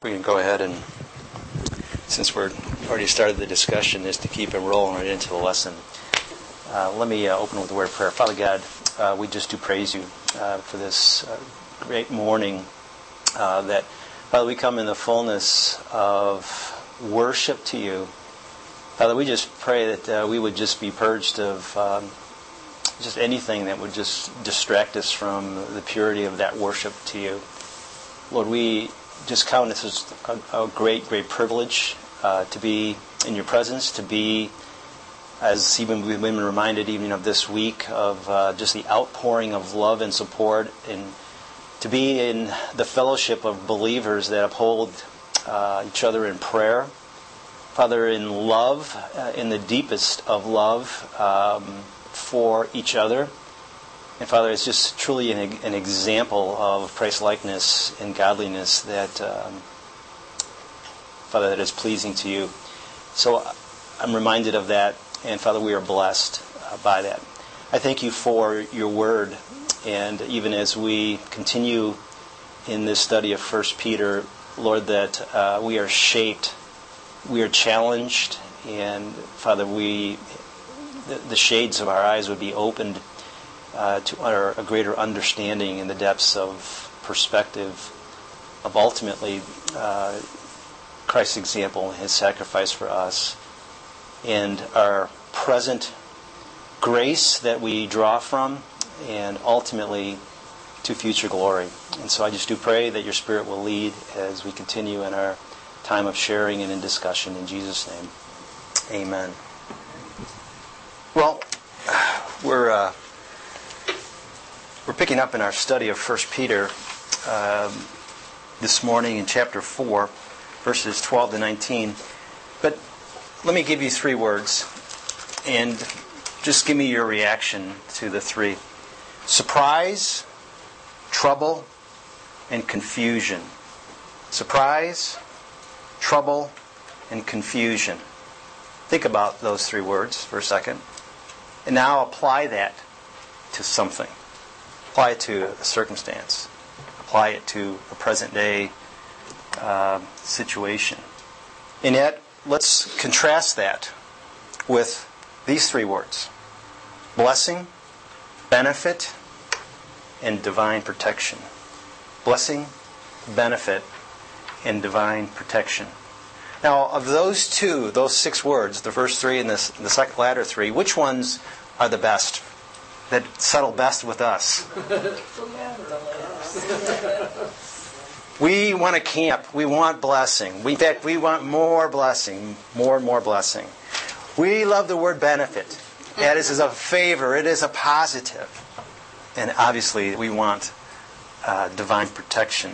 We can go ahead and, since we're already started the discussion, is to keep it rolling right into the lesson. Uh, let me uh, open with a word of prayer. Father God, uh, we just do praise you uh, for this uh, great morning uh, that, Father, we come in the fullness of worship to you. Father, we just pray that we would just be purged of um, just anything that would just distract us from the purity of that worship to you. Lord, we just count this as a, a great, great privilege uh, to be in your presence, to be, as even we've been reminded even of this week, of uh, just the outpouring of love and support, and to be in the fellowship of believers that uphold uh, each other in prayer. Father, in love, uh, in the deepest of love um, for each other and Father, it's just truly an, an example of Christ likeness and godliness that, um, Father, that is pleasing to you. So I'm reminded of that, and Father, we are blessed uh, by that. I thank you for your word, and even as we continue in this study of 1 Peter, Lord, that uh, we are shaped, we are challenged, and Father, we the, the shades of our eyes would be opened uh, to a greater understanding in the depths of perspective of ultimately uh, Christ's example, and his sacrifice for us, and our present grace that we draw from, and ultimately to future glory. And so I just do pray that your Spirit will lead as we continue in our time of sharing and in discussion. In Jesus' name, amen. Well, we're. Uh, we're picking up in our study of 1 Peter um, this morning in chapter 4, verses 12 to 19. But let me give you three words, and just give me your reaction to the three surprise, trouble, and confusion. Surprise, trouble, and confusion. Think about those three words for a second. And now apply that to something. Apply it to a circumstance. Apply it to a present day uh, situation. And yet, let's contrast that with these three words blessing, benefit, and divine protection. Blessing, benefit, and divine protection. Now, of those two, those six words, the first three and the, the second latter three, which ones are the best that settle best with us. we want to camp. We want blessing. We, in fact, we want more blessing, more and more blessing. We love the word benefit. That is a favor. It is a positive. And obviously, we want uh, divine protection.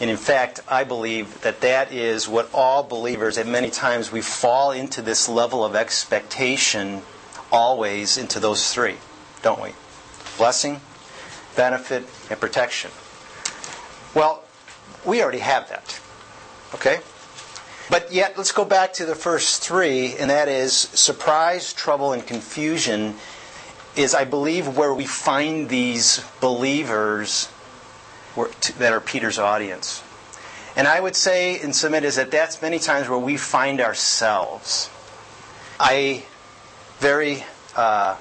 And in fact, I believe that that is what all believers, and many times we fall into this level of expectation always into those three don't we? Blessing, benefit, and protection. Well, we already have that. Okay? But yet, let's go back to the first three, and that is surprise, trouble, and confusion is, I believe, where we find these believers that are Peter's audience. And I would say and submit is that that's many times where we find ourselves. I very uh,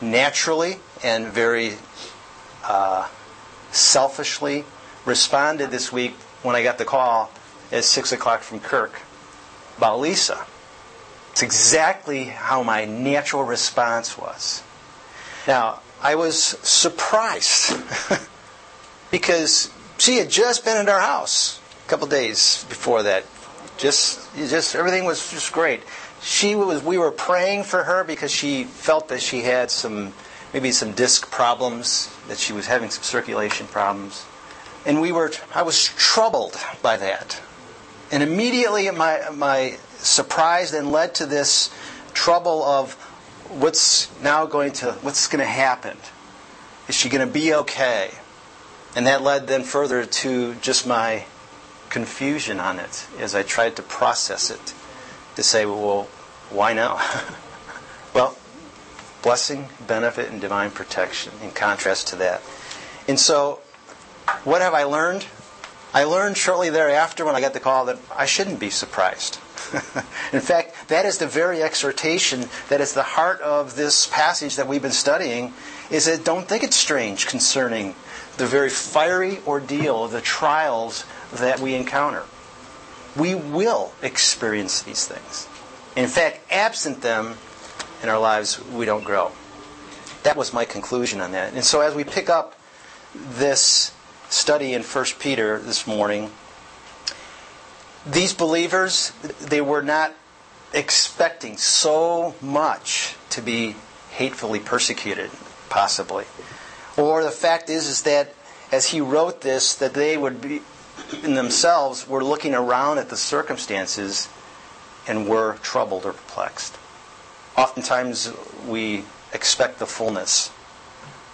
naturally and very uh, selfishly responded this week when I got the call at 6 o'clock from Kirk about Lisa. It's exactly how my natural response was. Now, I was surprised because she had just been at our house a couple days before that. Just, just everything was just great she was we were praying for her because she felt that she had some maybe some disc problems that she was having some circulation problems. And we were i was troubled by that. And immediately my my surprise then led to this trouble of what's now going to what's going to happen? Is she going to be okay? And that led then further to just my confusion on it as i tried to process it to say, well, why now? well, blessing, benefit, and divine protection in contrast to that. And so, what have I learned? I learned shortly thereafter when I got the call that I shouldn't be surprised. In fact, that is the very exhortation that is the heart of this passage that we've been studying is that don't think it's strange concerning the very fiery ordeal, the trials that we encounter. We will experience these things. In fact, absent them in our lives, we don't grow. That was my conclusion on that. And so as we pick up this study in 1 Peter this morning, these believers, they were not expecting so much to be hatefully persecuted, possibly. Or the fact is, is that as he wrote this, that they would be in themselves were looking around at the circumstances and were troubled or perplexed. Oftentimes we expect the fullness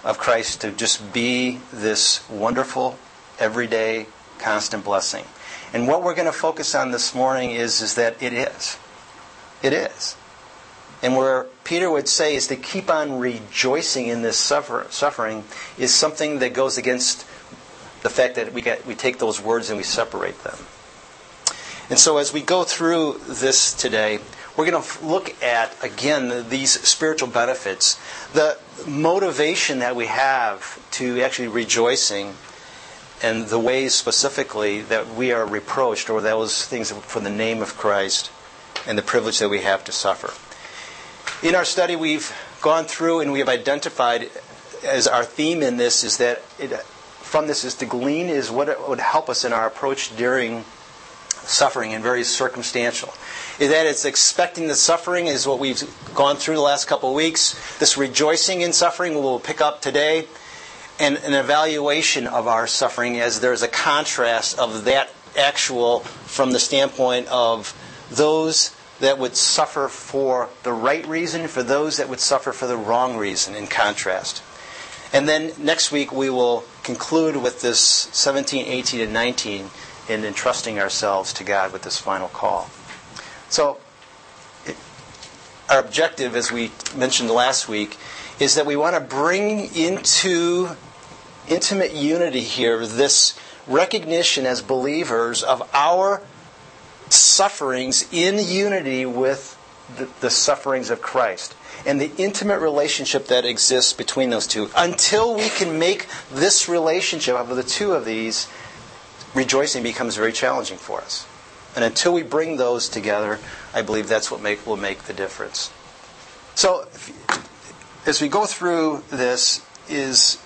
of Christ to just be this wonderful, everyday, constant blessing. And what we're going to focus on this morning is, is that it is. It is. And where Peter would say is to keep on rejoicing in this suffer, suffering is something that goes against the fact that we, get, we take those words and we separate them. And so as we go through this today, we're going to look at, again, these spiritual benefits, the motivation that we have to actually rejoicing, and the ways specifically that we are reproached, or those things for the name of Christ, and the privilege that we have to suffer. In our study, we've gone through and we have identified as our theme in this is that it, from this is to glean is what would help us in our approach during suffering and very circumstantial. That it's expecting the suffering is what we've gone through the last couple of weeks. This rejoicing in suffering we'll pick up today. And an evaluation of our suffering as there's a contrast of that actual from the standpoint of those that would suffer for the right reason, for those that would suffer for the wrong reason, in contrast. And then next week we will conclude with this 17, 18, and 19 in entrusting ourselves to God with this final call. So, it, our objective, as we mentioned last week, is that we want to bring into intimate unity here this recognition as believers of our sufferings in unity with the, the, sufferings of Christ and the intimate relationship that exists between those two. Until we can make this relationship of the two of these, rejoicing becomes very challenging for us. And until we bring those together, I believe that's what make, will make the difference. So, as we go through this, is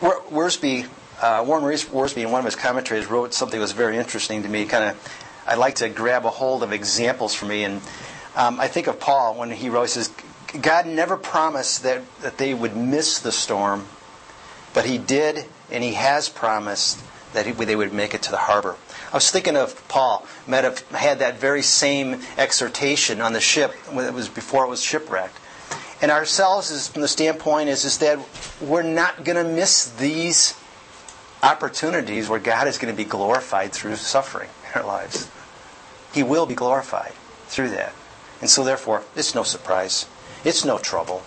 Wiersbe, uh, Warren Wiersbe, in one of his commentaries, wrote something that was very interesting to me. Kind of, I'd like to grab a hold of examples for me, and um, I think of Paul when he wrote, says, God never promised that, that they would miss the storm, but He did, and He has promised that he, they would make it to the harbor. I was thinking of Paul. Might have had that very same exhortation on the ship when it was before it was shipwrecked. And ourselves, is, from the standpoint, is, is that we're not going to miss these opportunities where God is going to be glorified through suffering in our lives. He will be glorified through that. And so, therefore, it's no surprise. It's no trouble.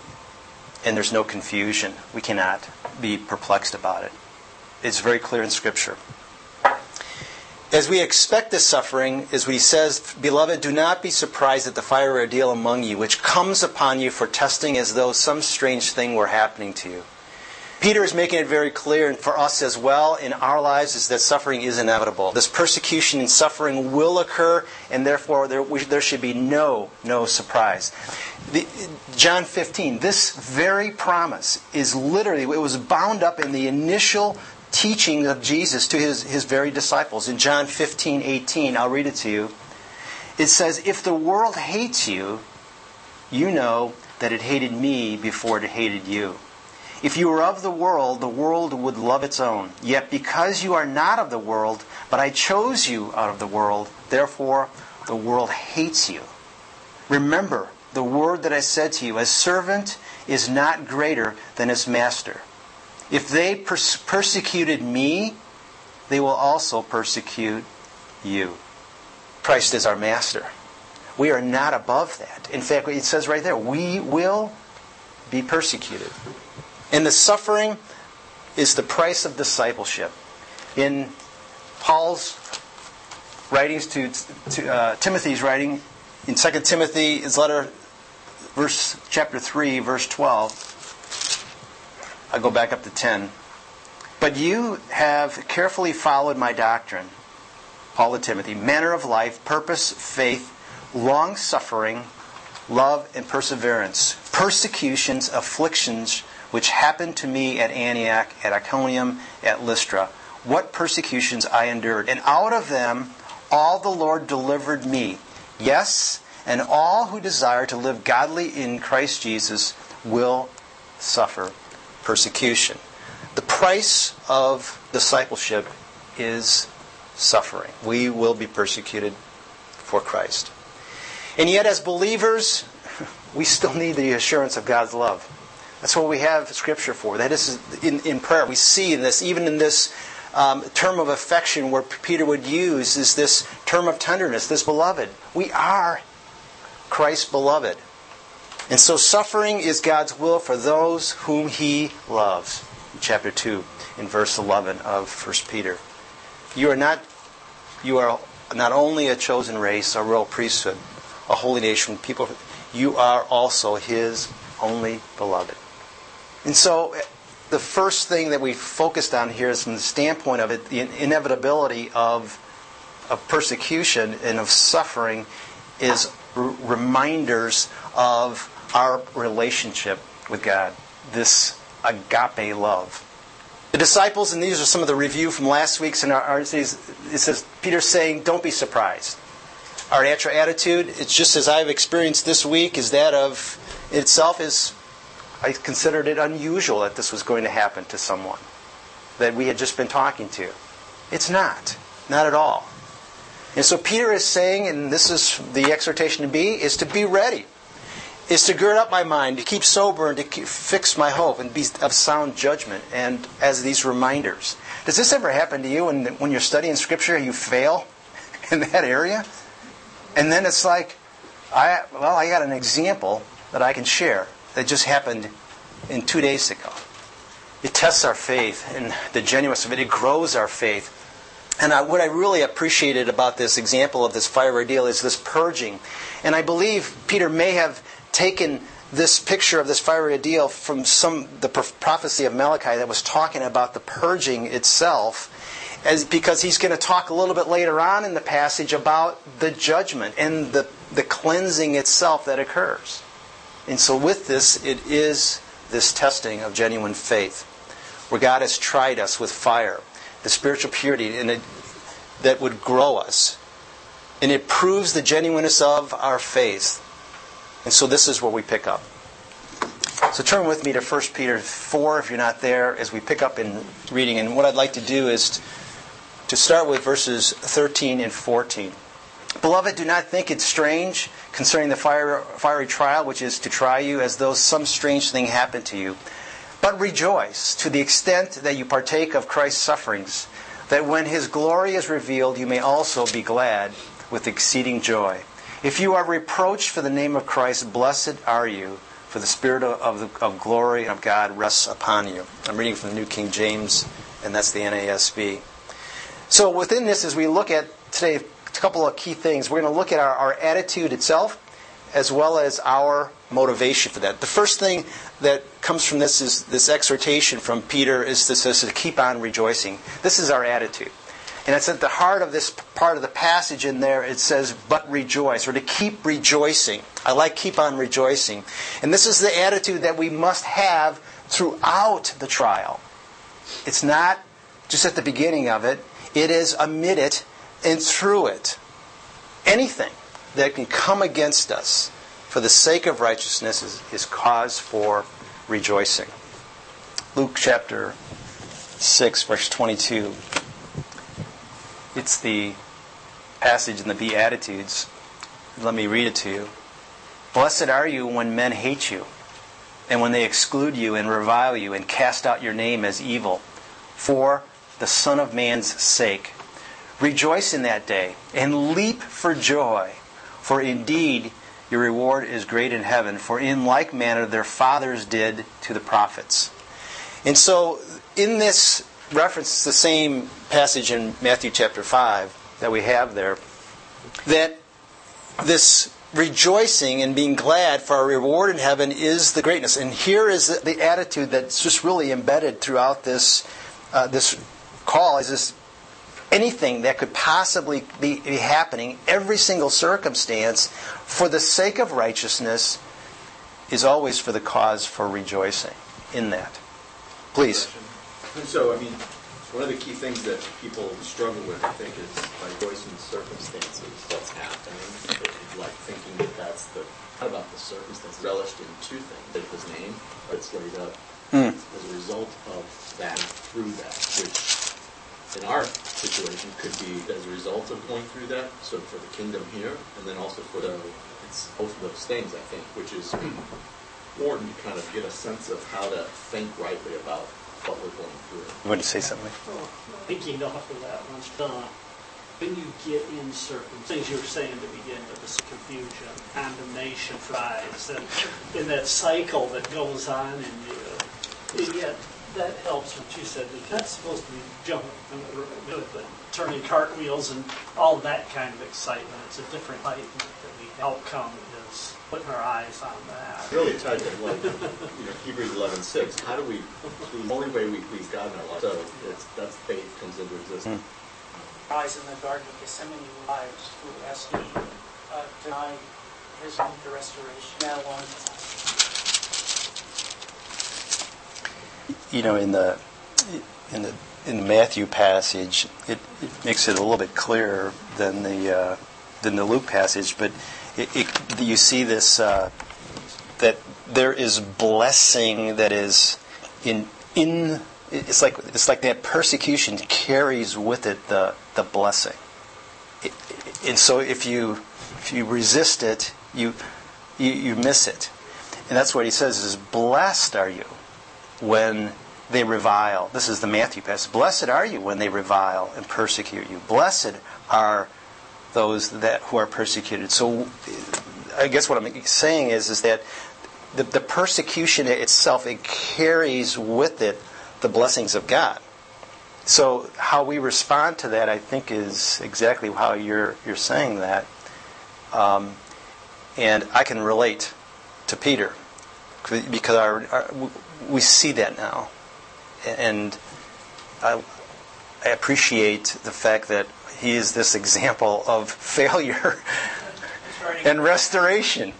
And there's no confusion. We cannot be perplexed about it. It's very clear in Scripture. As we expect this suffering, as he says, Beloved, do not be surprised at the fire ordeal among you, which comes upon you for testing as though some strange thing were happening to you. Peter is making it very clear, and for us as well in our lives, is that suffering is inevitable. This persecution and suffering will occur, and therefore there, we, there should be no no surprise. The, John 15, this very promise is literally it was bound up in the initial teaching of Jesus to his, his very disciples. In John 15, 18, I'll read it to you. It says, If the world hates you, you know that it hated me before it hated you. If you were of the world, the world would love its own. Yet because you are not of the world, but I chose you out of the world, therefore the world hates you. Remember the word that I said to you, a servant is not greater than his master. If they pers- persecuted me, they will also persecute you. Christ is our master. We are not above that. In fact, it says right there, we will be persecuted. And the suffering is the price of discipleship. In Paul's writings to, to uh, Timothy's writing in 2 Timothy, his letter, verse chapter 3, verse 12. I go back up to 10. But you have carefully followed my doctrine, Paul to Timothy, manner of life, purpose, faith, long suffering, love, and perseverance, persecutions, afflictions, which happened to me at Antioch, at Iconium, at Lystra. What persecutions I endured. And out of them all the Lord delivered me. Yes, and all who desire to live godly in Christ Jesus will suffer persecution. The price of discipleship is suffering. We will be persecuted for Christ. And yet, as believers, we still need the assurance of God's love. That's what we have Scripture for. That is in, in prayer. We see in this, even in this um, term of affection where Peter would use, is this term of tenderness, this beloved. We are Christ's beloved. And so suffering is God's will for those whom he loves. Chapter 2, in verse 11 of 1 Peter. You are not you are not only a chosen race, a royal priesthood, a holy nation, people you are also his only beloved. And so eh, the first thing that we focused on here is from the standpoint of it, the inevitability of, of persecution and of suffering is r- reminders of our relationship with God, this agape love. The disciples, and these are some of the review from last week's, and our, it says, Peter's saying, don't be surprised. Our natural attitude, it's just as I've experienced this week, is that of itself is, I considered it unusual that this was going to happen to someone that we had just been talking to. It's not. Not at all. And so Peter is saying, and this is the exhortation to be, is to be ready. Is to gird up my mind, to keep sober, and to keep, fix my hope, and be of sound judgment, and as these reminders. Does this ever happen to you when, when you're studying Scripture, you fail in that area? And then it's like, I, well, I got an example that I can share that just happened in two days ago. It tests our faith and the genuineness of it. It grows our faith. And I, what I really appreciated about this example of this fire ordeal is this purging. And I believe Peter may have taken this picture of this fiery ordeal from some the prophecy of Malachi that was talking about the purging itself, as because he's going to talk a little bit later on in the passage about the judgment and the the cleansing itself that occurs. And so with this, it is this testing of genuine faith, where God has tried us with fire the spiritual purity and that would grow us. And it proves the genuineness of our faith. And so this is where we pick up. So turn with me to 1 Peter 4 if you're not there as we pick up in reading. And what I'd like to do is to start with verses 13 and 14. Beloved, do not think it strange concerning the fiery trial which is to try you as though some strange thing happened to you but rejoice to the extent that you partake of Christ's sufferings, that when his glory is revealed, you may also be glad with exceeding joy. If you are reproached for the name of Christ, blessed are you, for the Spirit of, of, of glory of God rests upon you. I'm reading from the New King James, and that's the NASB. So within this, as we look at today, a couple of key things. We're going to look at our, our attitude itself, as well as our motivation for that. The first thing that comes from this is this exhortation from Peter is this is to keep on rejoicing. This is our attitude. And it's at the heart of this part of the passage in there, it says, but rejoice, or to keep rejoicing. I like keep on rejoicing. And this is the attitude that we must have throughout the trial. It's not just at the beginning of it, it is amid it and through it. Anything that can come against us for the sake of righteousness is, is cause for rejoicing. Luke chapter 6, verse 22. It's the passage in the Beatitudes. Let me read it to you. Blessed are you when men hate you, and when they exclude you and revile you and cast out your name as evil, for the Son of Man's sake. Rejoice in that day and leap for joy, for indeed your reward is great in heaven, for in like manner their fathers did to the prophets. And so, in this reference the same passage in Matthew chapter 5 that we have there, that this rejoicing and being glad for our reward in heaven is the greatness. And here is the, the attitude that's just really embedded throughout this, uh, this call is this anything that could possibly be, be happening, every single circumstance, for the sake of righteousness, is always for the cause for rejoicing in that. Please. So, I mean, one of the key things that people struggle with, I think, is like voicing circumstances, what's happening, like thinking that that's the, not about the circumstances, relished in two things. That his name, it's laid up Mm. as a result of that, through that, which in our situation could be as a result of going through that, so for the kingdom here, and then also for the, it's both of those things, I think, which is important to kind of get a sense of how to think rightly about what we're going through. You want to say something? Well, Thinking off of that one, uh, when you get in certain things you were saying at the beginning of this confusion, condemnation, rise, and in that cycle that goes on in you, and yet that helps what you said. It's not supposed to be jumping, but turning cartwheels and all that kind of excitement. It's a different excitement that the outcome is putting our eyes on that. Really tied to like, you know, Hebrews 11:6. How do we? The only way we please God in our life. So it's that's faith comes into existence. rise in the Garden of Gethsemane lives who asked him uh, deny his own to restoration. Now on to you know, in the in the in the Matthew passage, it, it makes it a little bit clearer than the uh, than the Luke passage. But it, it, you see this uh, that there is blessing that is in in. It's like it's like that persecution carries with it the the blessing. It, and so if you if you resist it, you, you you miss it. And that's what he says is blessed are you when they revile. This is the Matthew passage. Blessed are you when they revile and persecute you. Blessed are those that who are persecuted. So I guess what I'm saying is is that the, the persecution itself it carries with it the blessings of God. So how we respond to that, I think, is exactly how you're you're saying that. Um, and I can relate to Peter because our, our, we see that now, and I, I appreciate the fact that he is this example of failure and restoration,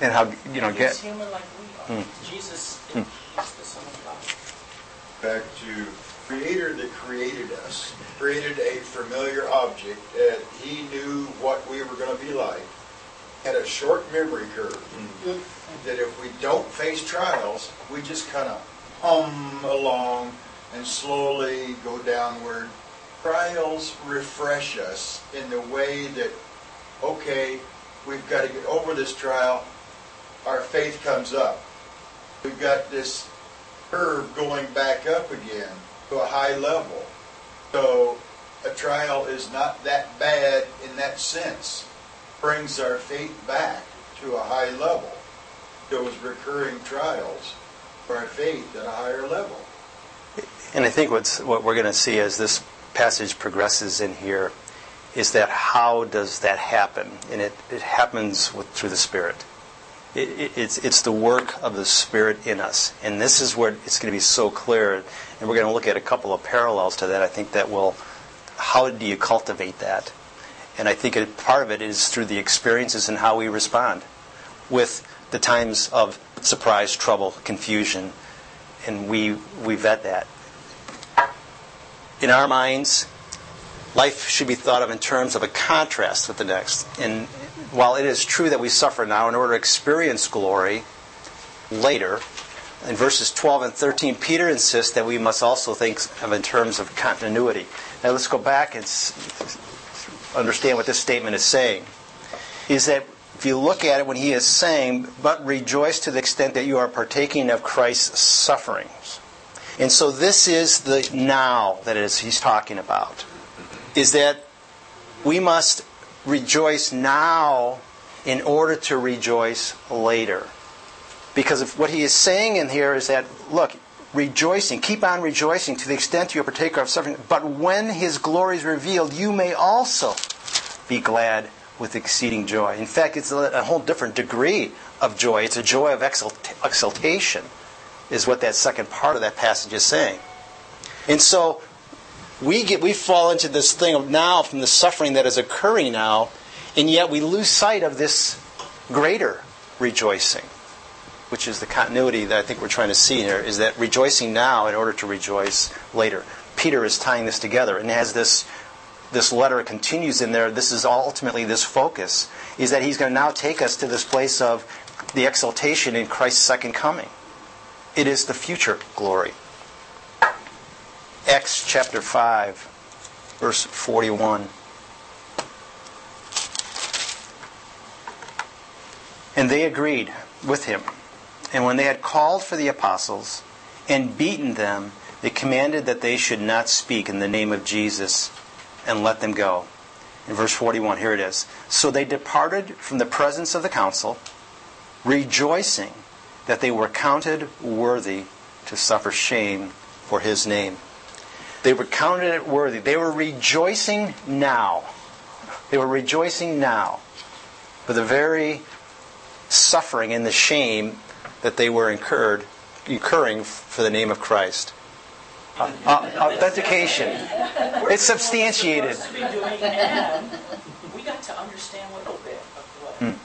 and how you know He's get. human like we are. Hmm. Jesus is hmm. the Son of God. back to creator that created us created a familiar object that he knew what we were going to be like had a short memory curve hmm. that if we don't face trials we just kind of hum along and slowly go downward trials refresh us in the way that okay we've got to get over this trial our faith comes up we've got this curve going back up again to a high level. So a trial is not that bad in that sense. Brings our faith back to a high level. Those recurring trials for our faith at a higher level. And I think what's what we're going to see as this passage progresses in here is that how does that happen? And it, it happens with, through the Spirit. It, it, it's, it's the work of the Spirit in us. And this is where it's going to be so clear. And we're going to look at a couple of parallels to that. I think that will, how do you cultivate that? And I think it, part of it is through the experiences and how we respond with the times of surprise, trouble, confusion. And we, we vet that. In our minds, life should be thought of in terms of a contrast with the next. And while it is true that we suffer now in order to experience glory later, in verses 12 and 13, Peter insists that we must also think of in terms of continuity. Now let's go back and understand what this statement is saying. Is that if you look at it when he is saying, but rejoice to the extent that you are partaking of Christ's sufferings. And so this is the now that is he's talking about. Is that we must rejoice now in order to rejoice later. Because what he is saying in here is that, look, rejoicing. Keep on rejoicing to the extent you are partaker of suffering. But when his glory is revealed, you may also be glad with exceeding joy. In fact, it's a whole different degree of joy. It's a joy of exultation, is what that second part of that passage is saying. And so we get we fall into this thing of now from the suffering that is occurring now, and yet we lose sight of this greater rejoicing, which is the continuity that I think we're trying to see here, is that rejoicing now in order to rejoice later. Peter is tying this together and has this this letter continues in there. This is ultimately this focus is that he's going to now take us to this place of the exaltation in Christ's second coming. It is the future glory. Acts chapter 5, verse 41. And they agreed with him. And when they had called for the apostles and beaten them, they commanded that they should not speak in the name of Jesus and let them go. In verse 41, here it is. So they departed from the presence of the council, rejoicing that they were counted worthy to suffer shame for his name. They were counted it worthy. They were rejoicing now. They were rejoicing now for the very suffering and the shame that they were incurred, incurring for the name of Christ. Uh, uh, authentication. It's substantiated. We got to understand a little bit of what. Hmm.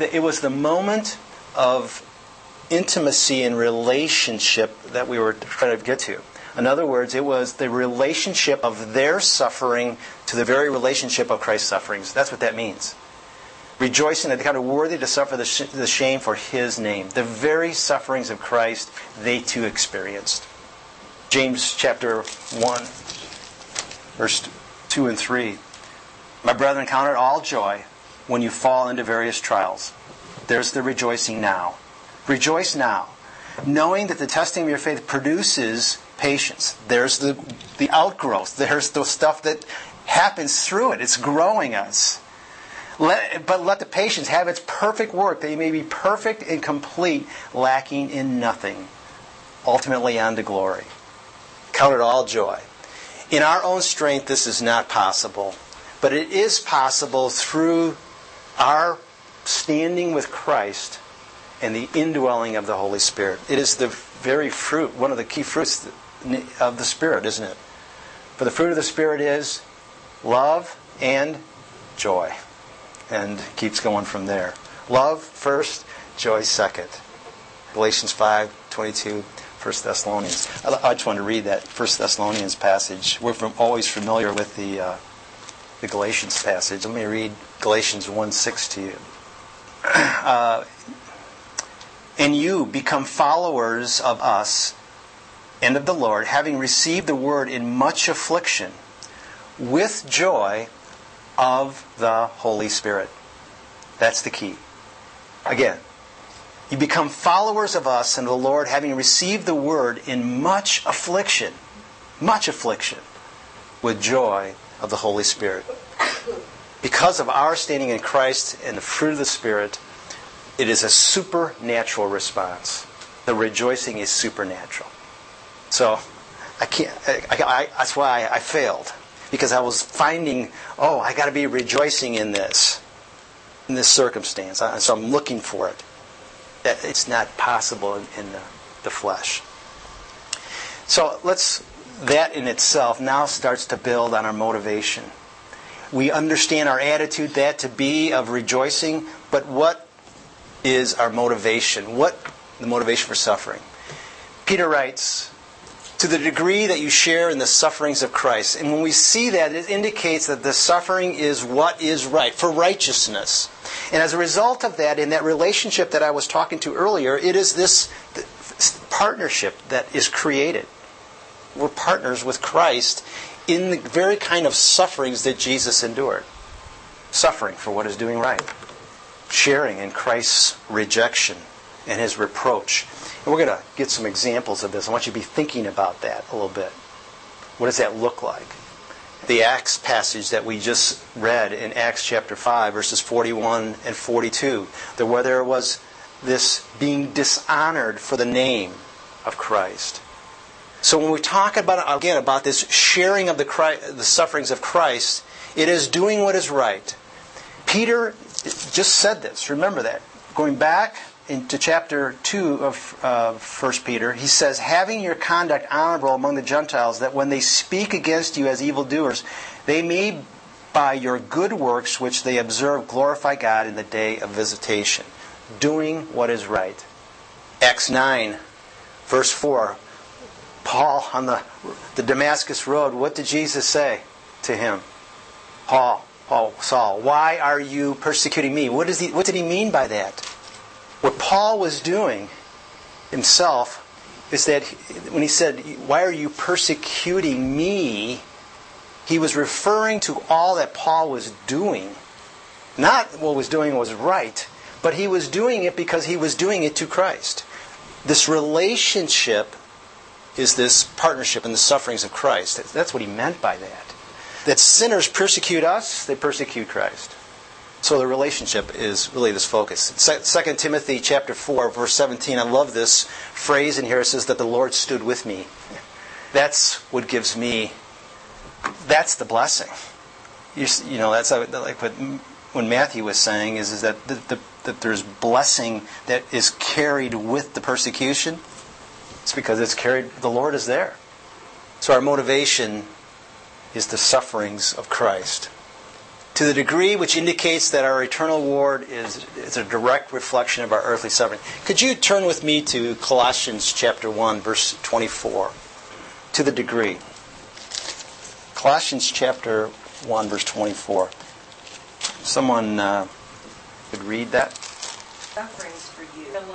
It was the moment of intimacy and relationship that we were trying to get to. In other words, it was the relationship of their suffering to the very relationship of Christ's sufferings. That's what that means. Rejoicing that they are worthy to suffer the, sh- the shame for His name. The very sufferings of Christ they too experienced. James chapter 1, verse 2 and 3. My brethren, count it all joy when you fall into various trials. There's the rejoicing now. Rejoice now, knowing that the testing of your faith produces patience. There's the, the outgrowth. There's the stuff that happens through it. It's growing us. Let, but let the patience have its perfect work, that you may be perfect and complete, lacking in nothing, ultimately unto glory. Count it all joy. In our own strength, this is not possible, but it is possible through our standing with Christ and the indwelling of the Holy Spirit. It is the very fruit, one of the key fruits of the Spirit, isn't it? For the fruit of the Spirit is love and joy. And keeps going from there. Love first, joy second. Galatians 5 22, 1 Thessalonians. I just want to read that 1 Thessalonians passage. We're from, always familiar with the, uh, the Galatians passage. Let me read Galatians 1 6 to you. Uh, and you become followers of us and of the Lord, having received the word in much affliction, with joy of the Holy Spirit. That's the key. Again, you become followers of us and the Lord, having received the word in much affliction, much affliction, with joy of the Holy Spirit. Because of our standing in Christ and the fruit of the Spirit, it is a supernatural response. The rejoicing is supernatural. So I can't. I, I, that's why I failed because I was finding, oh, I got to be rejoicing in this, in this circumstance. So I'm looking for it. It's not possible in, in the, the flesh. So let's. That in itself now starts to build on our motivation. We understand our attitude that to be of rejoicing, but what is our motivation? What the motivation for suffering? Peter writes, to the degree that you share in the sufferings of Christ. And when we see that, it indicates that the suffering is what is right, for righteousness. And as a result of that, in that relationship that I was talking to earlier, it is this partnership that is created. We're partners with Christ in the very kind of sufferings that Jesus endured. Suffering for what is doing right. Sharing in Christ's rejection and his reproach and we're going to get some examples of this. I want you to be thinking about that a little bit. What does that look like? The Acts passage that we just read in Acts chapter 5, verses 41 and 42, where there was this being dishonored for the name, of Christ. So when we talk about again about this sharing of the, Christ, the sufferings of Christ, it is doing what is right. Peter just said this. Remember that. Going back into chapter 2 of uh, 1 Peter, he says, Having your conduct honorable among the Gentiles, that when they speak against you as evildoers, they may by your good works which they observe glorify God in the day of visitation. Doing what is right. Acts 9, verse 4. Paul on the, the Damascus Road, what did Jesus say to him? Paul, Paul, Saul, why are you persecuting me? What, is he, what did he mean by that? What Paul was doing himself is that when he said, Why are you persecuting me? He was referring to all that Paul was doing. Not what was doing was right, but he was doing it because he was doing it to Christ. This relationship is this partnership in the sufferings of Christ. That's what he meant by that. That sinners persecute us, they persecute Christ. So the relationship is really this focus. 2 Timothy chapter 4, verse 17, I love this phrase in here. It says that the Lord stood with me. That's what gives me, that's the blessing. You, you know, that's like what, when Matthew was saying is, is that, the, the, that there's blessing that is carried with the persecution. It's because it's carried, the Lord is there. So our motivation is the sufferings of Christ. To the degree which indicates that our eternal reward is, is a direct reflection of our earthly suffering. Could you turn with me to Colossians chapter 1, verse 24? To the degree. Colossians chapter 1, verse 24. Someone uh, could read that. Sufferings for you, and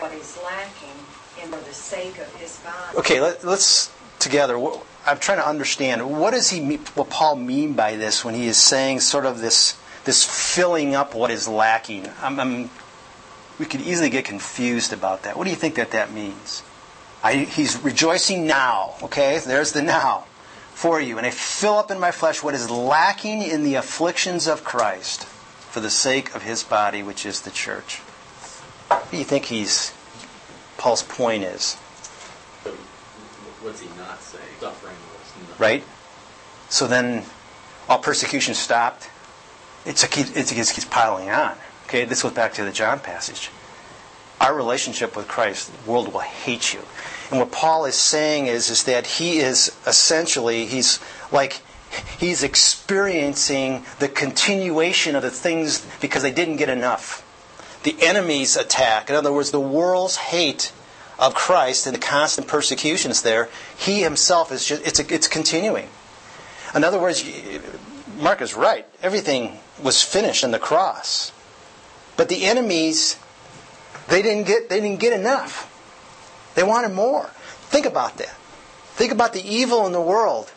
what is lacking for the sake of his body. Okay, let, us together. I'm trying to understand what does he what Paul mean by this when he is saying sort of this this filling up what is lacking. I'm, I'm, we could easily get confused about that. What do you think that that means? I, he's rejoicing now. Okay, there's the now for you, and I fill up in my flesh what is lacking in the afflictions of Christ for the sake of His body, which is the church. What do you think he's Paul's point is? What's he not saying? Suffering was not. Right? So then all persecution stopped. It's a, it's, it keeps piling on. Okay, this goes back to the John passage. Our relationship with Christ, the world will hate you. And what Paul is saying is, is that he is essentially, he's like, he's experiencing the continuation of the things because they didn't get enough. The enemy's attack, in other words, the world's hate of Christ and the constant persecutions there, he himself is just, it's, a, it's continuing. In other words, Mark is right. Everything was finished in the cross. But the enemies, they didn't get, they didn't get enough. They wanted more. Think about that. Think about the evil in the world.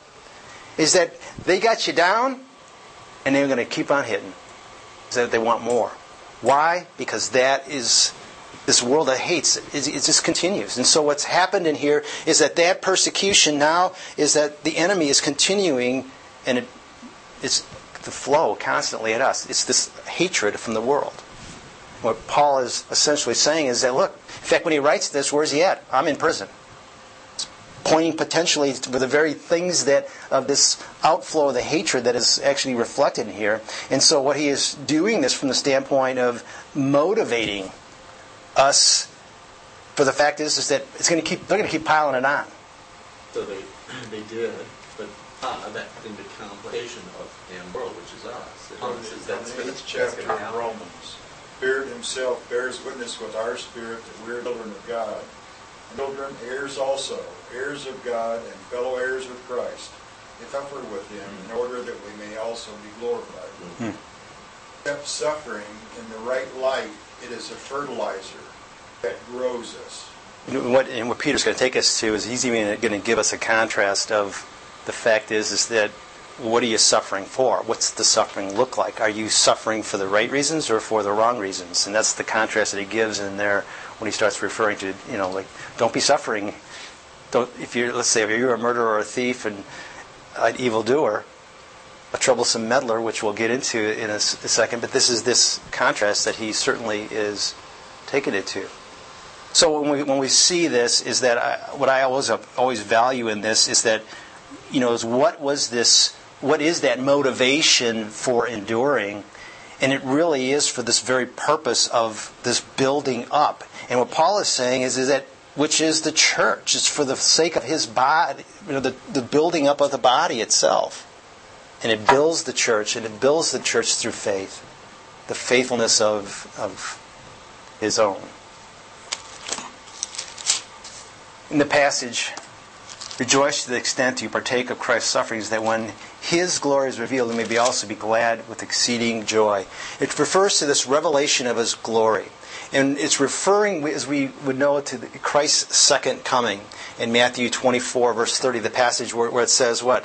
Is that they got you down and they're going to keep on hitting. Is that they want more. Why? Because that is this world that hates it, it just continues. And so what's happened in here is that that persecution now is that the enemy is continuing and it, it's the flow constantly at us. It's this hatred from the world. What Paul is essentially saying is that, look, in fact, when he writes this, where's he at? I'm in prison. It's pointing potentially to the very things that of this outflow of the hatred that is actually reflected in here. And so what he is doing this from the standpoint of motivating us. For the fact is, is that it's going to keep. They're going to keep piling it on. So they they did, but uh, that didn't become complication of the world, which is us. It that's the eighth chapter of Romans. Spirit Himself bears witness with our spirit that we're children of God. Children, heirs also, heirs of God, and fellow heirs with Christ. If suffer with Him, in order that we may also be glorified. Mm-hmm. Accept suffering in the right light. It is a fertilizer that grows us. What, and what Peter's going to take us to is he's even going to give us a contrast of the fact is is that what are you suffering for? What's the suffering look like? Are you suffering for the right reasons or for the wrong reasons? And that's the contrast that he gives in there when he starts referring to, you know, like, don't be suffering. Don't, if you're, let's say, if you're a murderer or a thief and an evildoer, a troublesome meddler, which we'll get into in a, a second, but this is this contrast that he certainly is taking it to. So when we, when we see this, is that I, what I always always value in this is that, you know, is what was this? What is that motivation for enduring? And it really is for this very purpose of this building up. And what Paul is saying is, is that which is the church. It's for the sake of his body, you know, the, the building up of the body itself. And it builds the church, and it builds the church through faith, the faithfulness of, of his own. In the passage, rejoice to the extent you partake of Christ's sufferings, that when his glory is revealed, you may be also be glad with exceeding joy. It refers to this revelation of his glory. And it's referring, as we would know, to Christ's second coming in Matthew 24, verse 30, the passage where, where it says what?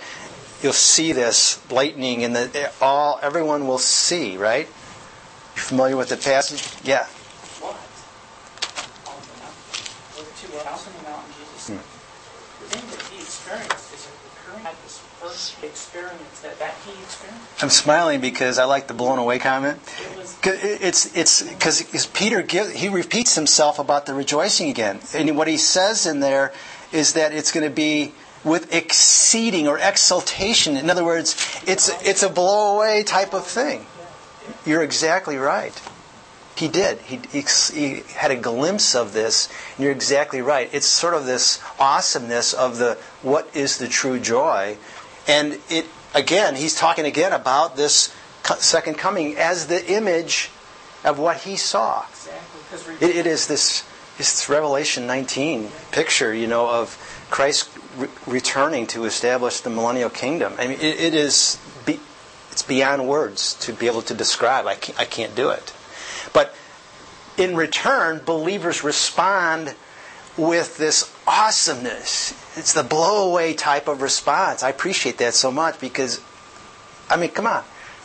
You'll see this lightning, and the, all everyone will see, right? You familiar with the passage? Yeah. What? On the mountain. With two house on the mountain, Jesus. Hmm. The thing that he experienced is a recurring at this first experience that, that he experienced. I'm smiling because I like the blown away comment. It's it's because Peter he repeats himself about the rejoicing again, and what he says in there is that it's going to be with exceeding or exultation. In other words, it's it's a blow away type of thing. You're exactly right. He did. He, he, he had a glimpse of this, and you're exactly right. It's sort of this awesomeness of the what is the true joy, and it again. He's talking again about this second coming as the image of what he saw. exactly because It, it is this, this Revelation 19 picture, you know, of Christ re- returning to establish the millennial kingdom. I mean, it, it is be, it's beyond words to be able to describe. I can't, I can't do it. But in return, believers respond with this awesomeness. It's the blow away type of response. I appreciate that so much because, I mean, come on.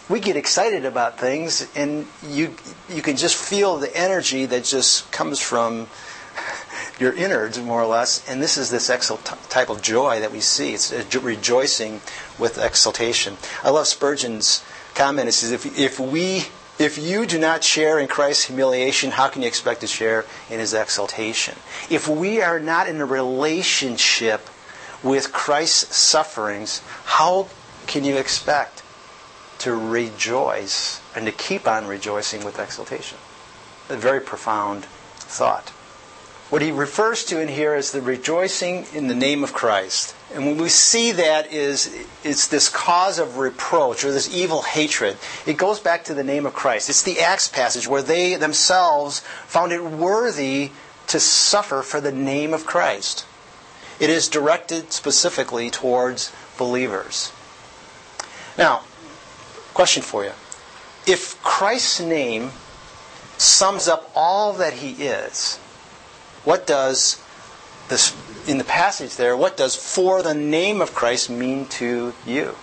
We get excited about things, and you you can just feel the energy that just comes from your innards, more or less. And this is this exult- type of joy that we see. It's rejoicing with exultation. I love Spurgeon's comment. It says, "If if we if you do not share in Christ's humiliation, how can you expect to share in his exaltation? If we are not in a relationship with Christ's sufferings, how can you expect to rejoice and to keep on rejoicing with exaltation? A very profound thought. What he refers to in here is the rejoicing in the name of Christ. And when we see that is it's this cause of reproach or this evil hatred, it goes back to the name of Christ. It's the Acts passage where they themselves found it worthy to suffer for the name of Christ. It is directed specifically towards believers. Now, question for you. If Christ's name sums up all that he is, what does this in the passage there, what does for the name of Christ mean to you?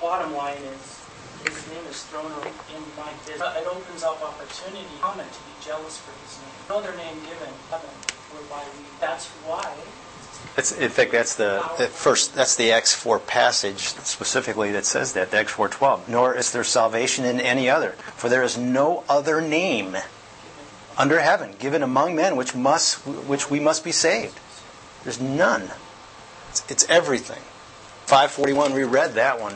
Bottom line is, is thrown in like this. It opens up opportunity, common to be jealous for his name. No other name given heaven whereby we. That's why. That's, in fact, that's the, the first. That's the Acts four passage specifically that says that. The Acts four twelve. Nor is there salvation in any other, for there is no other name under heaven given among men which must which we must be saved. There's none. It's, it's everything. Five forty one. We read that one.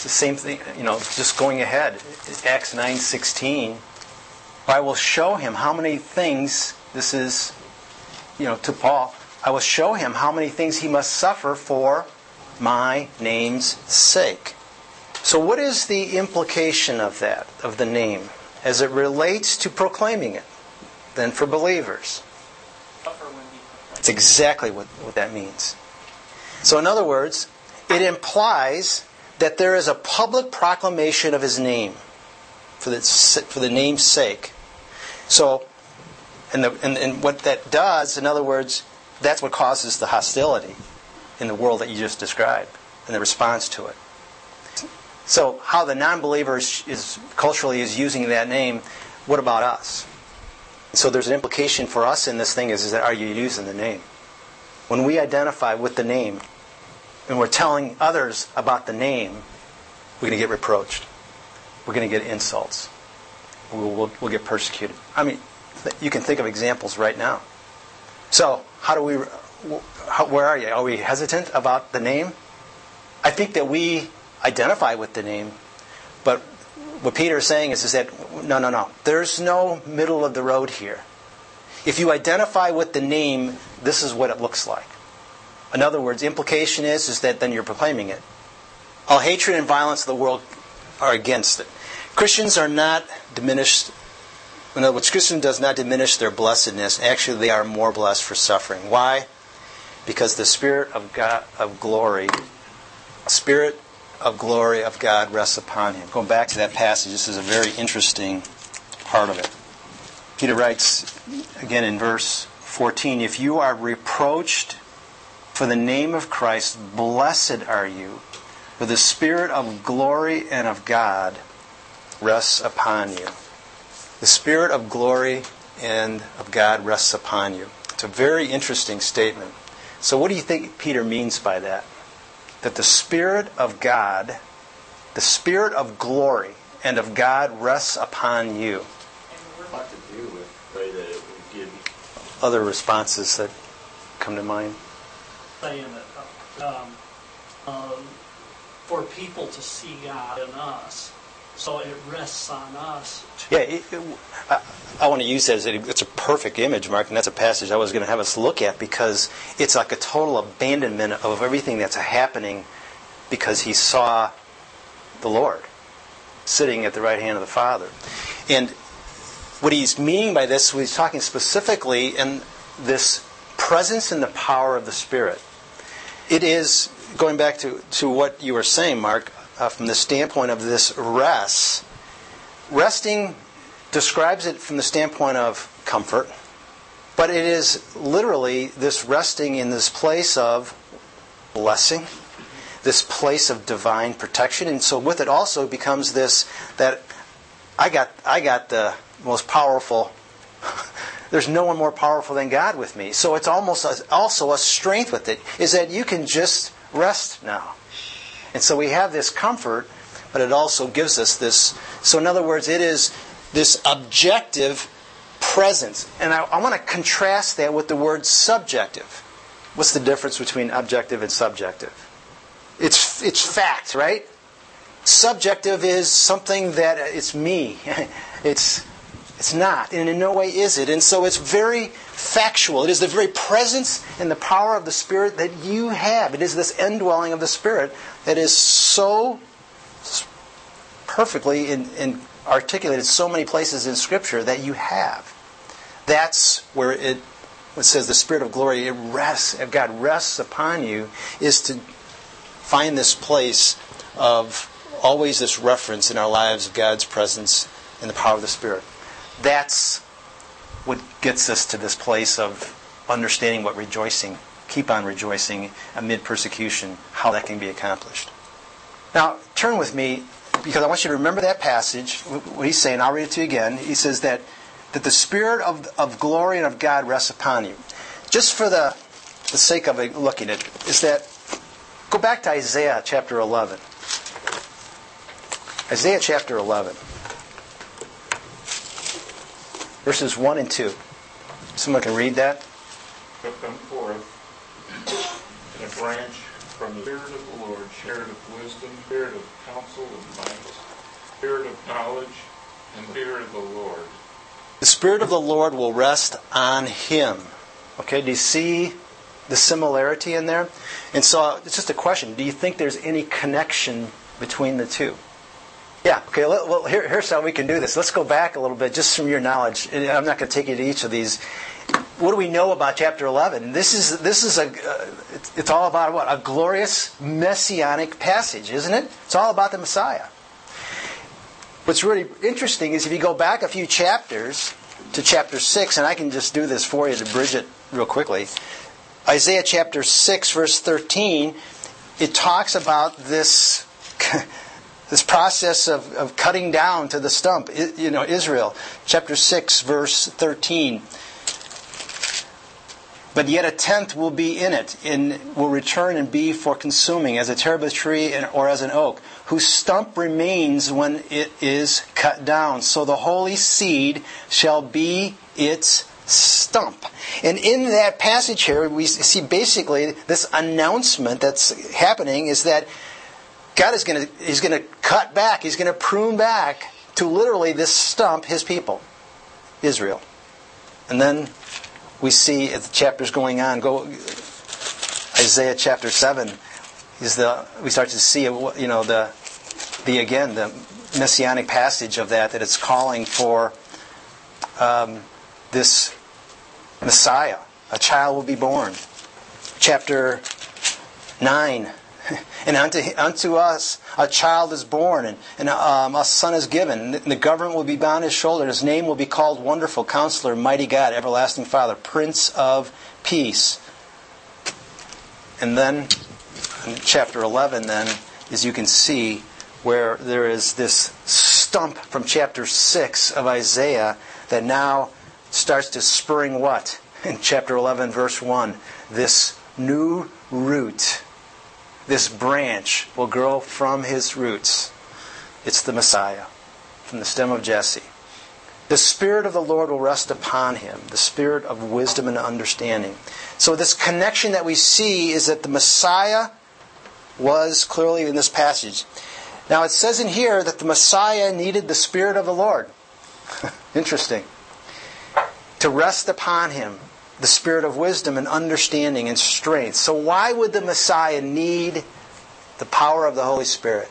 It's the same thing. You know, just going ahead. Acts nine sixteen. I will show him how many things this is. You know, to Paul. I will show him how many things he must suffer for my name's sake. So, what is the implication of that, of the name, as it relates to proclaiming it, then for believers? It's exactly what, what that means. So, in other words, it implies that there is a public proclamation of his name for the, for the name's sake. So, and, the, and, and what that does, in other words, that's what causes the hostility in the world that you just described and the response to it. So, how the non-believer is, is culturally is using that name, what about us? So there's an implication for us in this thing is, is that are you using the name? When we identify with the name and we're telling others about the name, we're going to get reproached. we're going to get insults. We'll, we'll, we'll get persecuted. I mean, th- you can think of examples right now. So, how do we, how, where are you? Are we hesitant about the name? I think that we identify with the name, but what Peter is saying is, is that no, no, no. There's no middle of the road here. If you identify with the name, this is what it looks like. In other words, implication is, is that then you're proclaiming it. All hatred and violence of the world are against it. Christians are not diminished. In other words, Christian does not diminish their blessedness. Actually, they are more blessed for suffering. Why? Because the Spirit of God of glory, Spirit of glory of God rests upon him. Going back to that passage, this is a very interesting part of it. Peter writes again in verse 14 If you are reproached for the name of Christ, blessed are you, for the Spirit of glory and of God rests upon you. The Spirit of glory and of God rests upon you. It's a very interesting statement. So, what do you think Peter means by that? That the Spirit of God, the Spirit of glory and of God rests upon you. To do with that it would give Other responses that come to mind? Saying that um, um, for people to see God in us, so it rests on us. Yeah, it, it, I, I want to use that as a, it's a perfect image, Mark, and that's a passage I was going to have us look at because it's like a total abandonment of everything that's happening because he saw the Lord sitting at the right hand of the Father. And what he's meaning by this, he's talking specifically in this presence and the power of the Spirit. It is, going back to, to what you were saying, Mark, uh, from the standpoint of this rest, resting describes it from the standpoint of comfort, but it is literally this resting in this place of blessing, this place of divine protection, and so with it also becomes this that I got I got the most powerful. There's no one more powerful than God with me. So it's almost a, also a strength with it is that you can just rest now. And so we have this comfort, but it also gives us this. So, in other words, it is this objective presence. And I, I want to contrast that with the word subjective. What's the difference between objective and subjective? It's, it's fact, right? Subjective is something that uh, it's me. it's, it's not. And in no way is it. And so it's very factual. It is the very presence and the power of the Spirit that you have. It is this indwelling of the Spirit that is so perfectly in, in articulated so many places in Scripture that you have. That's where it, it says the Spirit of glory, it rests, if God rests upon you, is to find this place of always this reference in our lives of God's presence and the power of the Spirit. That's what gets us to this place of understanding what rejoicing, keep on rejoicing amid persecution, how that can be accomplished. Now, turn with me, because I want you to remember that passage, what he's saying. I'll read it to you again. He says that, that the Spirit of, of glory and of God rests upon you. Just for the, the sake of looking at it, is that, go back to Isaiah chapter 11. Isaiah chapter 11 verses 1 and 2. Someone can read that? But come forth in a branch from the Spirit of the Lord, spirit of wisdom, spirit of counsel and might, spirit of knowledge, and fear of the Lord. The Spirit of the Lord will rest on him. Okay, do you see the similarity in there? And so it's just a question. Do you think there's any connection between the two? Yeah, okay, well, here, here's how we can do this. Let's go back a little bit just from your knowledge. I'm not going to take you to each of these. What do we know about chapter 11? This is, this is a, uh, it's, it's all about what? A glorious messianic passage, isn't it? It's all about the Messiah. What's really interesting is if you go back a few chapters to chapter 6, and I can just do this for you to bridge it real quickly. Isaiah chapter 6, verse 13, it talks about this. this process of, of cutting down to the stump, you know, Israel. Chapter 6, verse 13. But yet a tenth will be in it, and will return and be for consuming, as a terebinth tree or as an oak, whose stump remains when it is cut down. So the holy seed shall be its stump. And in that passage here, we see basically this announcement that's happening is that God is going to he's going to cut back, he's going to prune back to literally this stump his people, Israel. And then we see as the chapter's going on, go Isaiah chapter 7 is the we start to see you know the the again the messianic passage of that that it's calling for um, this Messiah. A child will be born. Chapter 9. And unto, unto us a child is born, and, and um, a son is given. And the government will be on his shoulder. His name will be called Wonderful, Counselor, Mighty God, Everlasting Father, Prince of Peace. And then, in chapter 11, then, as you can see, where there is this stump from chapter 6 of Isaiah that now starts to spring what? In chapter 11, verse 1. This new root, this branch will grow from his roots. It's the Messiah from the stem of Jesse. The Spirit of the Lord will rest upon him, the Spirit of wisdom and understanding. So, this connection that we see is that the Messiah was clearly in this passage. Now, it says in here that the Messiah needed the Spirit of the Lord. Interesting to rest upon him the spirit of wisdom and understanding and strength. So, why would the Messiah need the power of the Holy Spirit?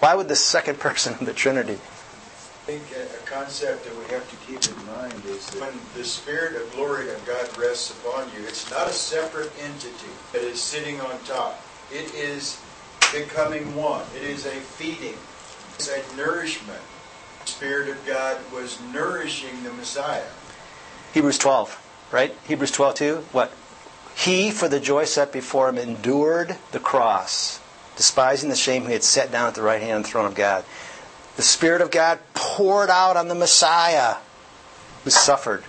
Why would the second person of the Trinity? I think a concept that we have to keep in mind is that when the Spirit of glory of God rests upon you, it's not a separate entity that is sitting on top. It is becoming one. It is a feeding. It's a nourishment. The Spirit of God was nourishing the Messiah. Hebrews 12, right? Hebrews 12, 2. What? He, for the joy set before him, endured the cross, despising the shame he had set down at the right hand of the throne of God. The Spirit of God poured out on the Messiah who suffered.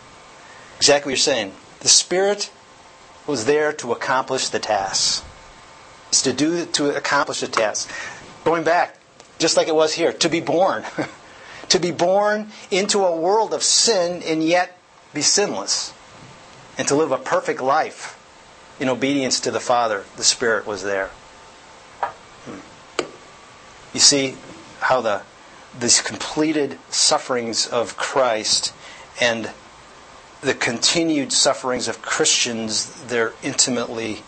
Exactly what you're saying. The Spirit was there to accomplish the task. It's to do to accomplish the task. Going back, just like it was here, to be born. to be born into a world of sin and yet be sinless and to live a perfect life in obedience to the Father, the Spirit was there. Hmm. You see how the these completed sufferings of Christ and the continued sufferings of Christians, they're intimately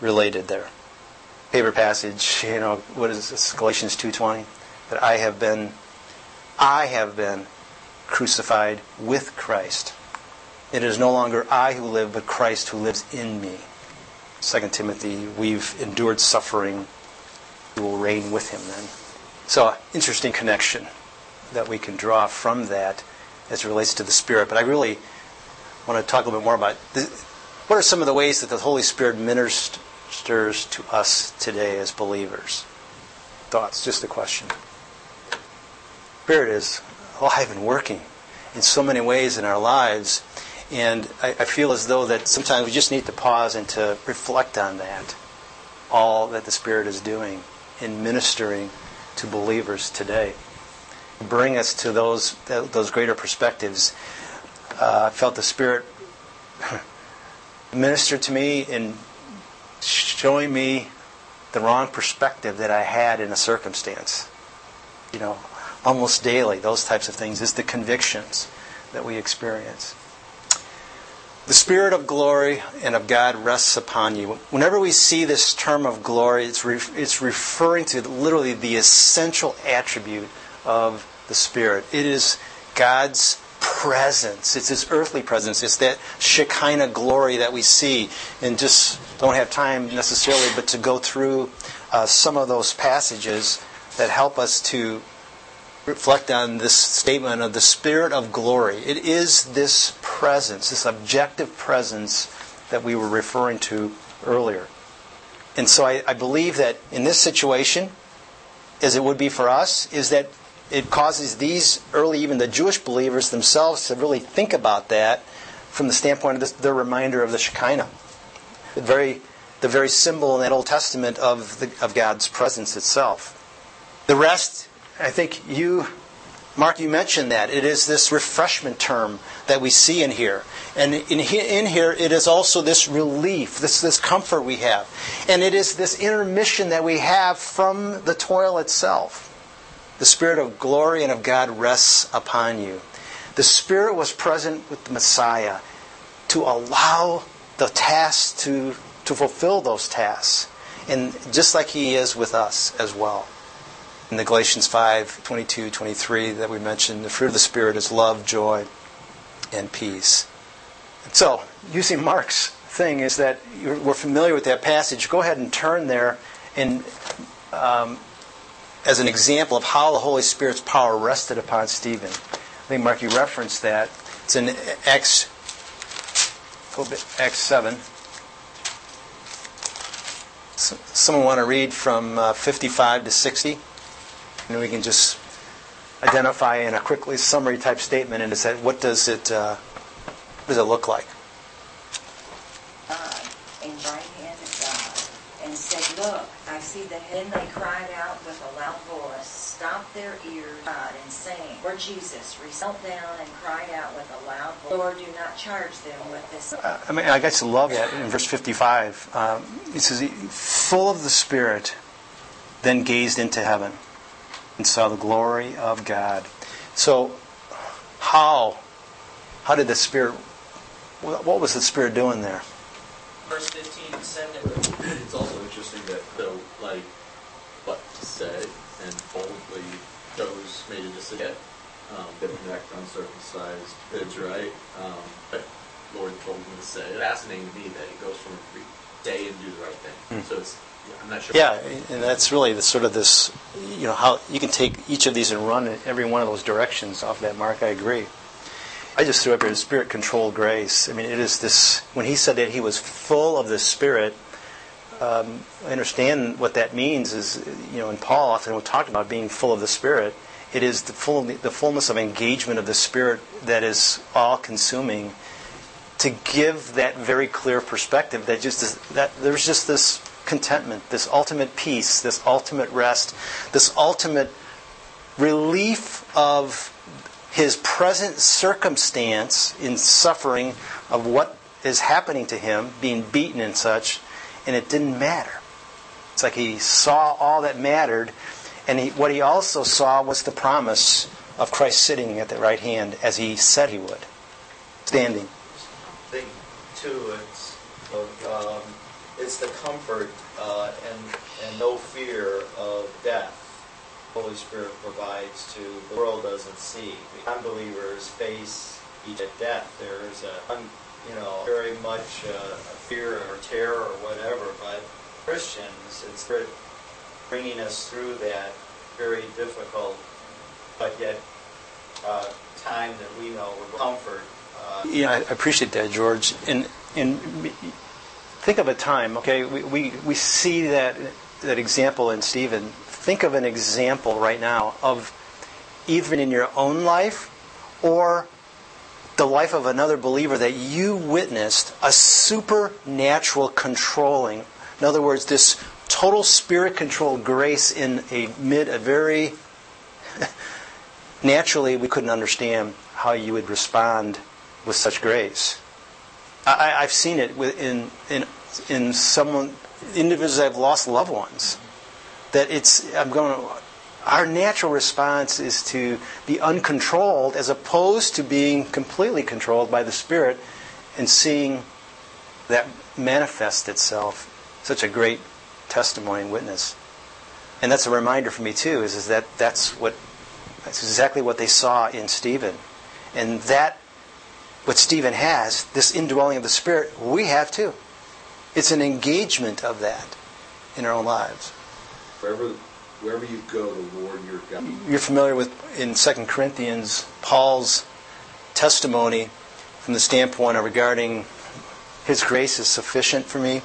related there. Favorite passage, you know, what is this? Galatians 2.20? That I have been, I have been crucified with Christ. It is no longer I who live, but Christ who lives in me. 2 Timothy, we've endured suffering. We will reign with him then. So, interesting connection that we can draw from that as it relates to the Spirit. But I really want to talk a little bit more about what are some of the ways that the Holy Spirit ministers to us today as believers. Thoughts? Just a question. Spirit is alive and working in so many ways in our lives. And I, I, feel as though that sometimes we just need to pause and to reflect on that, all that the Spirit is doing in ministering to believers today. Bring us to those those greater perspectives. Uh, I felt the Spirit minister to me in showing me the wrong perspective that I had in a circumstance. You know, almost daily, those types of things is the convictions that we experience. The Spirit of glory and of God rests upon you. Whenever we see this term of glory, it's, re- it's referring to literally the essential attribute of the Spirit. It is God's presence. It's His earthly presence. It's that Shekinah glory that we see. And just don't have time necessarily, but to go through uh, some of those passages that help us to reflect on this statement of the Spirit of glory. It is this presence, this objective presence that we were referring to earlier. And so I, I, believe that in this situation, as it would be for us, is that it causes these early, even the Jewish believers themselves, to really think about that, from the standpoint of this, reminder of the Shekinah, the very, the very symbol in that Old Testament of, the, of God's presence itself. The rest, I think you, Mark, you mentioned that. It is this refreshment term that we see in here. And in, in here, it is also this relief, this, this comfort we have. And it is this intermission that we have from the toil itself. The Spirit of glory and of God rests upon you. The Spirit was present with the Messiah to allow the tasks to, to fulfill those tasks. And just like He is with us as well. In the Galatians 5 22, 23 that we mentioned, the fruit of the Spirit is love, joy, and peace. So, using Mark's thing is that we're familiar with that passage. Go ahead and turn there and um, as an example of how the Holy Spirit's power rested upon Stephen. I think Mark, you referenced that. It's in Acts, Acts 7. Someone want to read from uh, 55 to 60? And we can just identify in a quickly summary type statement and say, what does it, uh, what does it look like? see the Then they cried out with a loud voice, stopped their ears, and saying, Lord Jesus, knelt down and cried out with a loud voice, Lord, do not charge them with this. Uh, I mean, I guess I love that in verse 55. Um, it says, full of the Spirit, then gazed into heaven and saw the glory of God. So, how? How did the Spirit, what was the Spirit doing there? Verse 15 said that it's also interesting that though like what to say and boldly chose made a decision. Um, the next uncircumcised kids, right? Um, but Lord told him to say. It's fascinating to me that he goes from day and do the right thing. Mm. So it's I'm not sure. Yeah, and that's really the sort of this, you know, how you can take each of these and run in every one of those directions off that mark. I agree. I just threw up here spirit controlled grace. I mean, it is this, when he said that he was full of the Spirit, um, I understand what that means is, you know, and Paul often we talk about being full of the Spirit. It is the, full, the fullness of engagement of the Spirit that is all consuming to give that very clear perspective that just is, that there's just this contentment, this ultimate peace, this ultimate rest, this ultimate relief of his present circumstance in suffering of what is happening to him, being beaten and such, and it didn't matter. It's like he saw all that mattered, and he, what he also saw was the promise of Christ sitting at the right hand as he said he would, standing. I think, too, it's, um, it's the comfort uh, and, and no fear of death. Holy Spirit provides to the world doesn't see. The unbelievers face each death. There is a you know, very much uh, fear or terror or whatever, but Christians, it's bringing us through that very difficult, but yet uh, time that we know with comfort. Uh, yeah, I appreciate that, George. And and think of a time. Okay, we, we, we see that that example in Stephen. Think of an example right now of even in your own life or the life of another believer that you witnessed a supernatural controlling. In other words, this total spirit controlled grace in a mid a very naturally we couldn't understand how you would respond with such grace. I, have seen it in in in someone individuals that have lost loved ones. That it's I'm going our natural response is to be uncontrolled as opposed to being completely controlled by the Spirit and seeing that manifest itself. Such a great testimony and witness. And that's a reminder for me too, is, is that that's what that's exactly what they saw in Stephen. And that what Stephen has, this indwelling of the Spirit, we have too. It's an engagement of that in our own lives. Wherever wherever you go, the Lord your God. You're familiar with in 2 Corinthians Paul's testimony from the standpoint of regarding his grace is sufficient for me.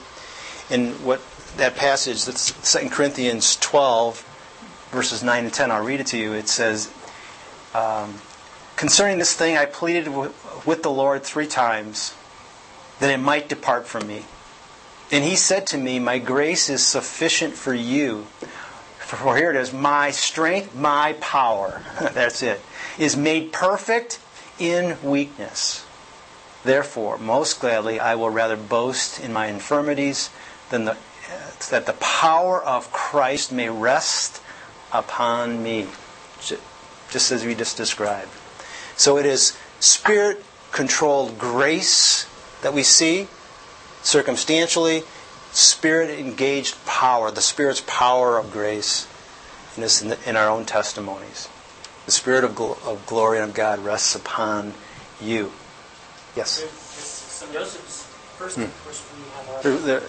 In what that passage, that's 2 Corinthians 12, verses 9 and 10, I'll read it to you. It says, um, Concerning this thing, I pleaded with the Lord three times that it might depart from me. And he said to me, My grace is sufficient for you. For here it is, my strength, my power, that's it, is made perfect in weakness. Therefore, most gladly, I will rather boast in my infirmities than the, that the power of Christ may rest upon me, just as we just described. So it is spirit controlled grace that we see circumstantially, spirit engaged power, the Spirit's power of grace in, this, in, the, in our own testimonies. The Spirit of, gl- of glory and of God rests upon you. Yes? Joseph's Hmm. first we have There- there-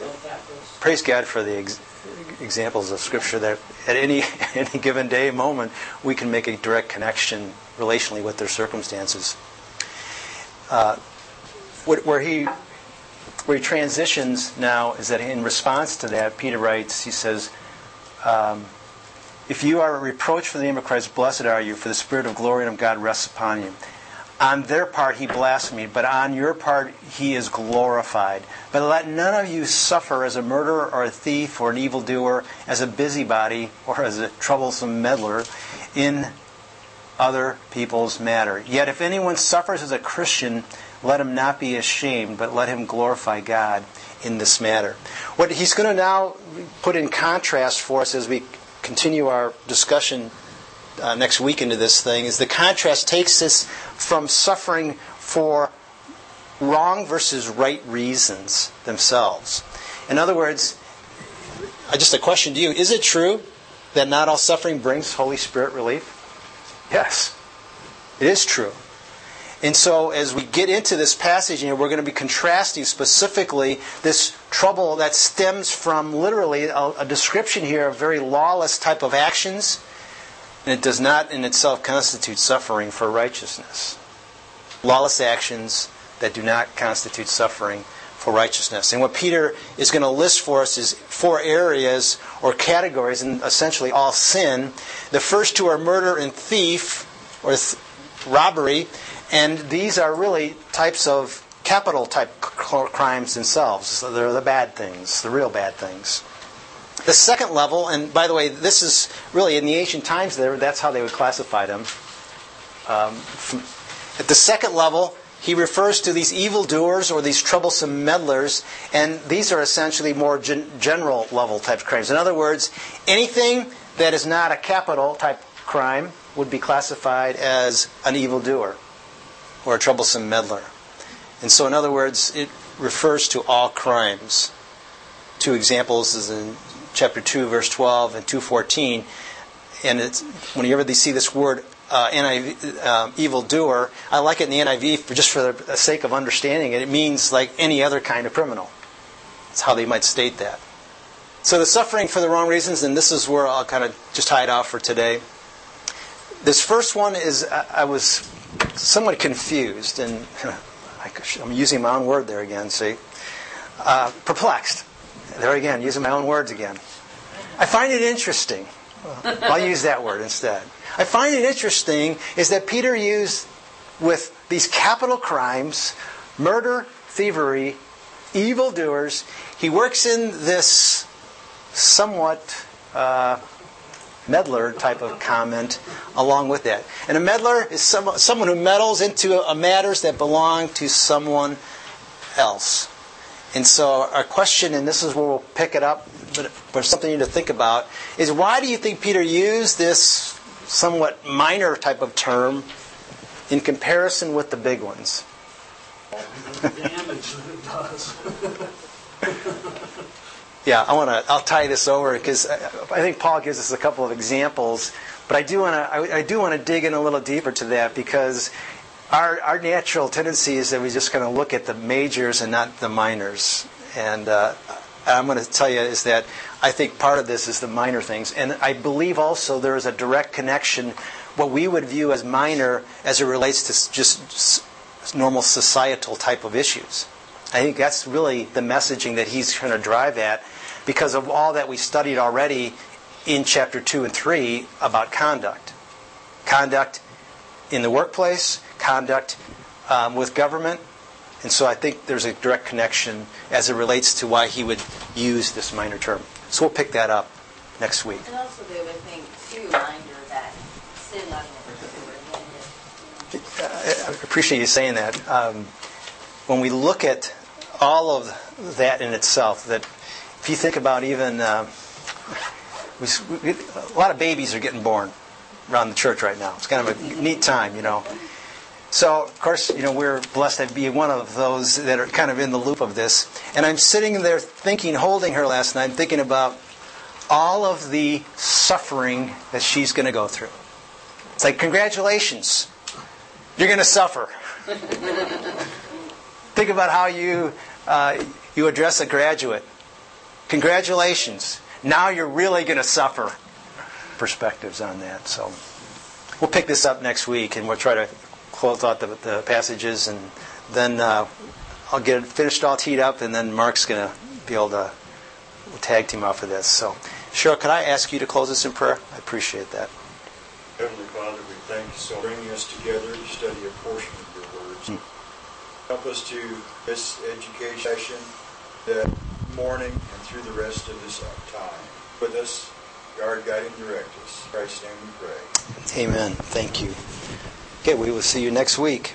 Praise God for the ex- examples of Scripture that at any, any given day, moment, we can make a direct connection relationally with their circumstances. Uh, where he where he transitions now is that in response to that, Peter writes, he says, um, If you are a reproach for the name of Christ, blessed are you, for the Spirit of glory and of God rests upon you. On their part he blasphemed, but on your part he is glorified. But let none of you suffer as a murderer or a thief or an evildoer, as a busybody or as a troublesome meddler in other people's matter. Yet if anyone suffers as a Christian, let him not be ashamed, but let him glorify God in this matter. What he's going to now put in contrast for us as we continue our discussion uh, next week into this thing is the contrast takes us from suffering for wrong versus right reasons themselves. In other words, just a question to you is it true that not all suffering brings Holy Spirit relief? Yes, it is true. And so, as we get into this passage here, we're going to be contrasting specifically this trouble that stems from literally a, a description here of very lawless type of actions. And it does not in itself constitute suffering for righteousness. Lawless actions that do not constitute suffering for righteousness. And what Peter is going to list for us is four areas or categories, and essentially all sin. The first two are murder and thief, or th- robbery, and these are really types of capital type c- crimes themselves. So they're the bad things, the real bad things. The second level, and by the way, this is really in the ancient times. There, that's how they would classify them. Um, at the second level, he refers to these evildoers or these troublesome meddlers, and these are essentially more gen- general level type crimes. In other words, anything that is not a capital type crime would be classified as an evildoer or a troublesome meddler. And so, in other words, it refers to all crimes. Two examples is in chapter 2, verse 12 and 214. And it's, whenever they see this word uh, NIV, um, evildoer, I like it in the NIV for just for the sake of understanding it. It means like any other kind of criminal. That's how they might state that. So the suffering for the wrong reasons, and this is where I'll kind of just it off for today. This first one is I, I was somewhat confused, and I'm using my own word there again. See, uh, perplexed. There again, using my own words again. I find it interesting. I'll use that word instead. I find it interesting is that Peter used with these capital crimes, murder, thievery, evildoers, he works in this somewhat uh, meddler type of comment along with that. And a meddler is some, someone who meddles into uh, matters that belong to someone else. And so our question, and this is where we'll pick it up, but, but something you need to think about, is why do you think Peter used this somewhat minor type of term in comparison with the big ones? The damage that it does. Yeah, I want to. I'll tie this over because I I think Paul gives us a couple of examples, but I do want to. I, I do want to dig in a little deeper to that because our our natural tendency is that we just kind of look at the majors and not the minors. And uh, I'm going to tell you is that I think part of this is the minor things, and I believe also there is a direct connection. What we would view as minor as it relates to just normal societal type of issues. I think that's really the messaging that he's trying to drive at because of all that we studied already in chapter 2 and 3 about conduct. Conduct in the workplace, conduct um, with government, and so I think there's a direct connection as it relates to why he would use this minor term. So we'll pick that up next week. And also the other thing, too, reminder that sin doesn't I appreciate you saying that. Um, when we look at all of that in itself, that if you think about even uh, we, we, a lot of babies are getting born around the church right now. It's kind of a neat time, you know. So, of course, you know, we're blessed to be one of those that are kind of in the loop of this. And I'm sitting there thinking, holding her last night, thinking about all of the suffering that she's going to go through. It's like, congratulations, you're going to suffer. Think about how you, uh, you address a graduate. Congratulations, now you're really going to suffer. Perspectives on that. So we'll pick this up next week and we'll try to close out the, the passages and then uh, I'll get it finished all teed up and then Mark's going to be able to tag team off of this. So, Cheryl, could I ask you to close us in prayer? I appreciate that. Heavenly Father, we thank you so for bringing us together to study a portion of your words. Help us to this education session that morning and through the rest of this time. With us, guard, guide, and direct us. In Christ's name we pray. Amen. Thank you. Okay, we will see you next week.